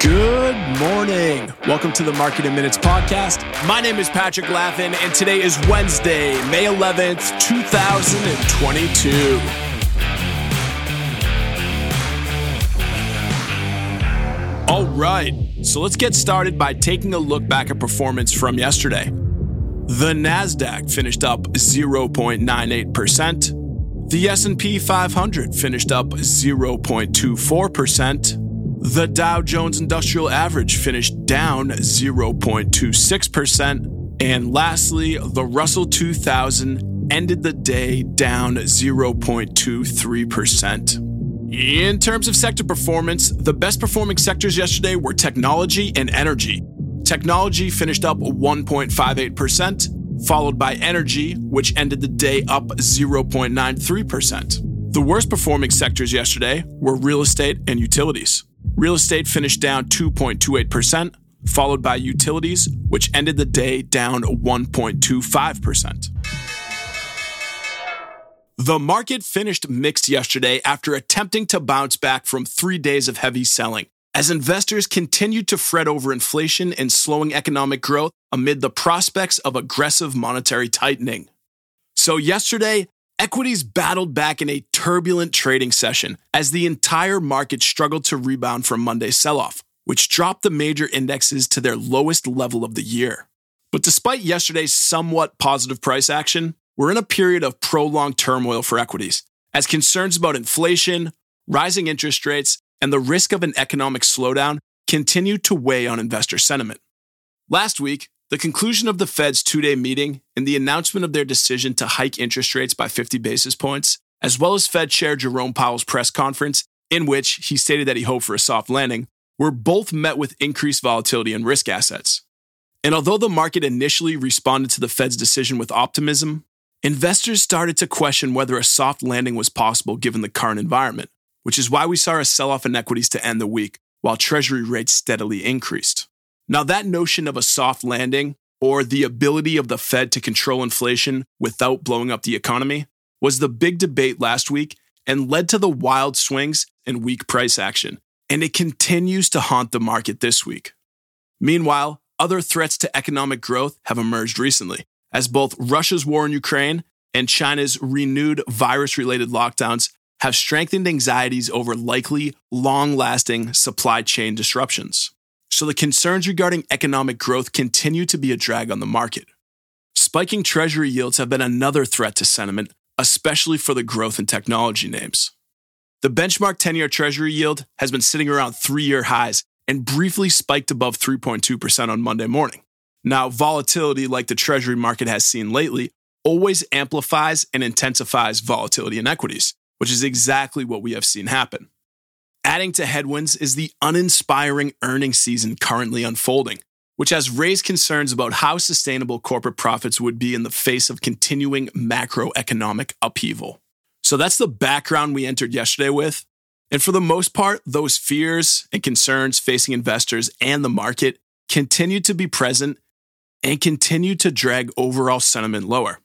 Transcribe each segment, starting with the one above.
Good morning. Welcome to the Market in Minutes podcast. My name is Patrick Laffin, and today is Wednesday, May 11th, 2022. All right, so let's get started by taking a look back at performance from yesterday. The Nasdaq finished up 0.98%. The S&P 500 finished up 0.24%. The Dow Jones Industrial Average finished down 0.26%. And lastly, the Russell 2000 ended the day down 0.23%. In terms of sector performance, the best performing sectors yesterday were technology and energy. Technology finished up 1.58%, followed by energy, which ended the day up 0.93%. The worst performing sectors yesterday were real estate and utilities. Real estate finished down 2.28%, followed by utilities, which ended the day down 1.25%. The market finished mixed yesterday after attempting to bounce back from three days of heavy selling, as investors continued to fret over inflation and slowing economic growth amid the prospects of aggressive monetary tightening. So, yesterday, Equities battled back in a turbulent trading session as the entire market struggled to rebound from Monday's sell off, which dropped the major indexes to their lowest level of the year. But despite yesterday's somewhat positive price action, we're in a period of prolonged turmoil for equities, as concerns about inflation, rising interest rates, and the risk of an economic slowdown continue to weigh on investor sentiment. Last week, the conclusion of the Fed's two day meeting and the announcement of their decision to hike interest rates by 50 basis points, as well as Fed Chair Jerome Powell's press conference, in which he stated that he hoped for a soft landing, were both met with increased volatility in risk assets. And although the market initially responded to the Fed's decision with optimism, investors started to question whether a soft landing was possible given the current environment, which is why we saw a sell off in equities to end the week while Treasury rates steadily increased. Now, that notion of a soft landing or the ability of the Fed to control inflation without blowing up the economy was the big debate last week and led to the wild swings and weak price action. And it continues to haunt the market this week. Meanwhile, other threats to economic growth have emerged recently, as both Russia's war in Ukraine and China's renewed virus related lockdowns have strengthened anxieties over likely long lasting supply chain disruptions. So the concerns regarding economic growth continue to be a drag on the market. Spiking treasury yields have been another threat to sentiment, especially for the growth in technology names. The benchmark 10 year treasury yield has been sitting around three year highs and briefly spiked above 3.2% on Monday morning. Now, volatility, like the treasury market has seen lately, always amplifies and intensifies volatility in equities, which is exactly what we have seen happen. Adding to headwinds is the uninspiring earnings season currently unfolding, which has raised concerns about how sustainable corporate profits would be in the face of continuing macroeconomic upheaval. So that's the background we entered yesterday with. And for the most part, those fears and concerns facing investors and the market continue to be present and continue to drag overall sentiment lower.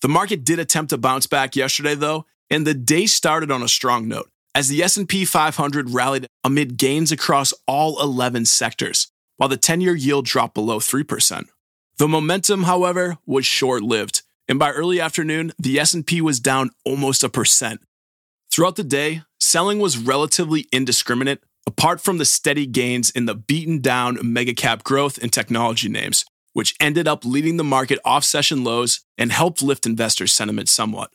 The market did attempt to bounce back yesterday though, and the day started on a strong note as the S&P 500 rallied amid gains across all 11 sectors, while the 10-year yield dropped below 3%. The momentum, however, was short-lived, and by early afternoon, the S&P was down almost a percent. Throughout the day, selling was relatively indiscriminate, apart from the steady gains in the beaten down mega cap growth and technology names, which ended up leading the market off session lows and helped lift investor sentiment somewhat.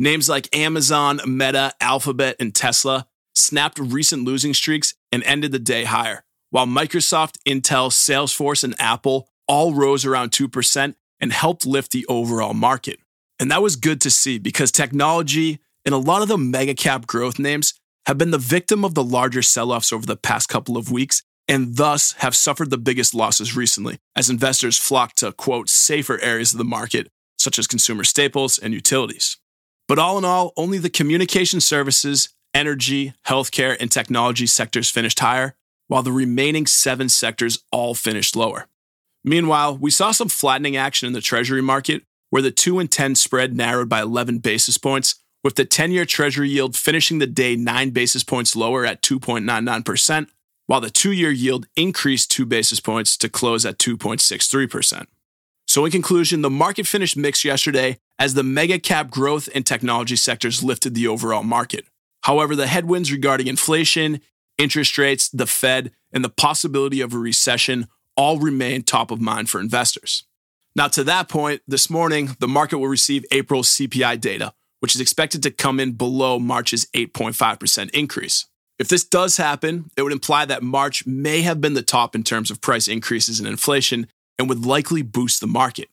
Names like Amazon, Meta, Alphabet, and Tesla snapped recent losing streaks and ended the day higher, while Microsoft, Intel, Salesforce, and Apple all rose around 2% and helped lift the overall market. And that was good to see because technology and a lot of the mega cap growth names have been the victim of the larger sell offs over the past couple of weeks and thus have suffered the biggest losses recently as investors flock to, quote, safer areas of the market, such as consumer staples and utilities. But all in all, only the communication services, energy, healthcare, and technology sectors finished higher, while the remaining seven sectors all finished lower. Meanwhile, we saw some flattening action in the Treasury market, where the 2 and 10 spread narrowed by 11 basis points, with the 10 year Treasury yield finishing the day 9 basis points lower at 2.99%, while the two year yield increased two basis points to close at 2.63%. So, in conclusion, the market finished mixed yesterday as the mega cap growth and technology sectors lifted the overall market. However, the headwinds regarding inflation, interest rates, the Fed, and the possibility of a recession all remain top of mind for investors. Now, to that point, this morning, the market will receive April's CPI data, which is expected to come in below March's 8.5% increase. If this does happen, it would imply that March may have been the top in terms of price increases and inflation and would likely boost the market.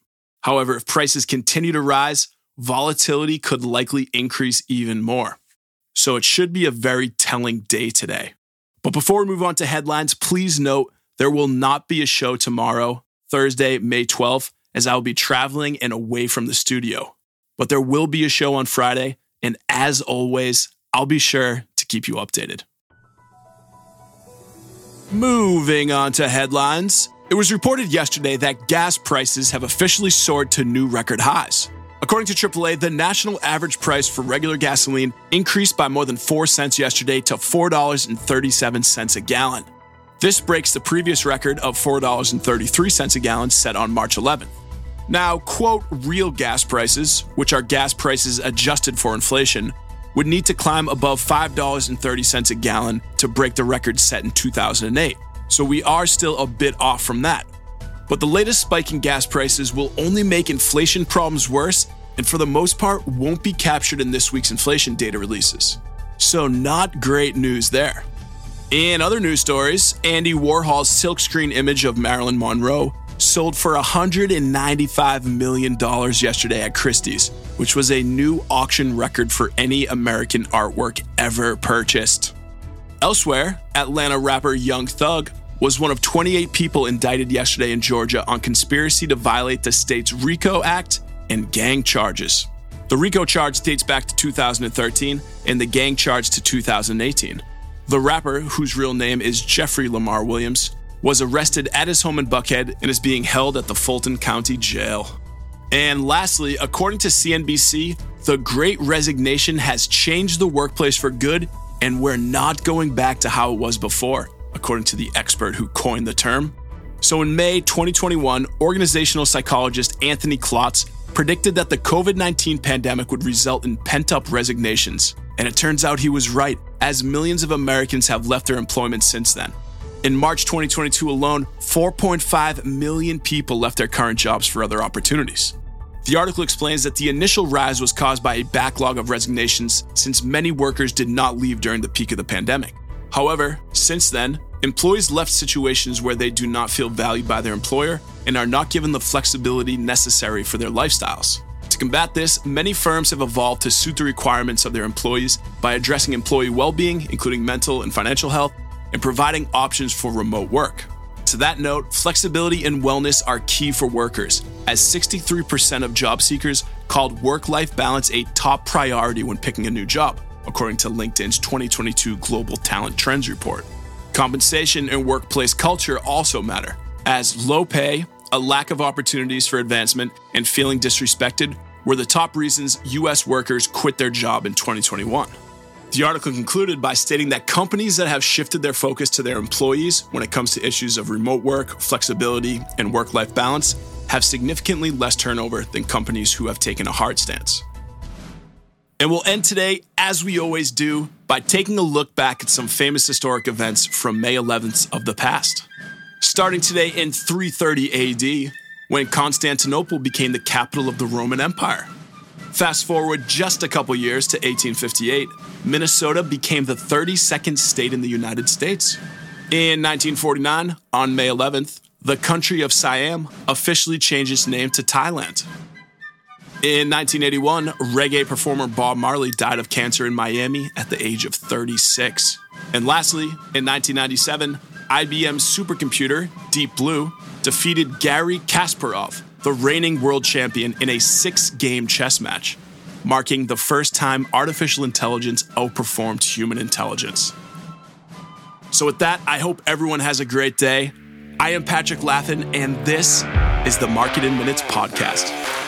However, if prices continue to rise, volatility could likely increase even more. So it should be a very telling day today. But before we move on to headlines, please note there will not be a show tomorrow, Thursday, May 12th, as I will be traveling and away from the studio. But there will be a show on Friday, and as always, I'll be sure to keep you updated. Moving on to headlines. It was reported yesterday that gas prices have officially soared to new record highs. According to AAA, the national average price for regular gasoline increased by more than 4 cents yesterday to $4.37 a gallon. This breaks the previous record of $4.33 a gallon set on March 11th. Now, quote, real gas prices, which are gas prices adjusted for inflation, would need to climb above $5.30 a gallon to break the record set in 2008. So we are still a bit off from that. But the latest spike in gas prices will only make inflation problems worse and for the most part won't be captured in this week's inflation data releases. So, not great news there. In other news stories, Andy Warhol's silkscreen image of Marilyn Monroe sold for $195 million yesterday at Christie's, which was a new auction record for any American artwork ever purchased. Elsewhere, Atlanta rapper Young Thug was one of 28 people indicted yesterday in Georgia on conspiracy to violate the state's RICO Act and gang charges. The RICO charge dates back to 2013 and the gang charge to 2018. The rapper, whose real name is Jeffrey Lamar Williams, was arrested at his home in Buckhead and is being held at the Fulton County Jail. And lastly, according to CNBC, the great resignation has changed the workplace for good, and we're not going back to how it was before, according to the expert who coined the term. So in May 2021, organizational psychologist Anthony Klotz predicted that the COVID 19 pandemic would result in pent up resignations. And it turns out he was right, as millions of Americans have left their employment since then. In March 2022 alone, 4.5 million people left their current jobs for other opportunities. The article explains that the initial rise was caused by a backlog of resignations since many workers did not leave during the peak of the pandemic. However, since then, employees left situations where they do not feel valued by their employer and are not given the flexibility necessary for their lifestyles. To combat this, many firms have evolved to suit the requirements of their employees by addressing employee well being, including mental and financial health, and providing options for remote work. To that note, flexibility and wellness are key for workers, as 63% of job seekers called work life balance a top priority when picking a new job, according to LinkedIn's 2022 Global Talent Trends Report. Compensation and workplace culture also matter, as low pay, a lack of opportunities for advancement, and feeling disrespected were the top reasons U.S. workers quit their job in 2021. The article concluded by stating that companies that have shifted their focus to their employees when it comes to issues of remote work, flexibility, and work life balance have significantly less turnover than companies who have taken a hard stance. And we'll end today, as we always do, by taking a look back at some famous historic events from May 11th of the past. Starting today in 330 AD, when Constantinople became the capital of the Roman Empire. Fast forward just a couple years to 1858, Minnesota became the 32nd state in the United States. In 1949, on May 11th, the country of Siam officially changed its name to Thailand. In 1981, reggae performer Bob Marley died of cancer in Miami at the age of 36. And lastly, in 1997, IBM's supercomputer, Deep Blue, defeated Garry Kasparov, the reigning world champion in a six game chess match, marking the first time artificial intelligence outperformed human intelligence. So, with that, I hope everyone has a great day. I am Patrick Laffin, and this is the Market in Minutes podcast.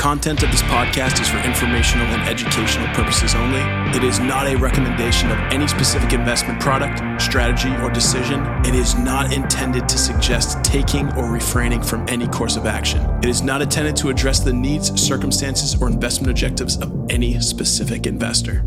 Content of this podcast is for informational and educational purposes only. It is not a recommendation of any specific investment product, strategy, or decision. It is not intended to suggest taking or refraining from any course of action. It is not intended to address the needs, circumstances, or investment objectives of any specific investor.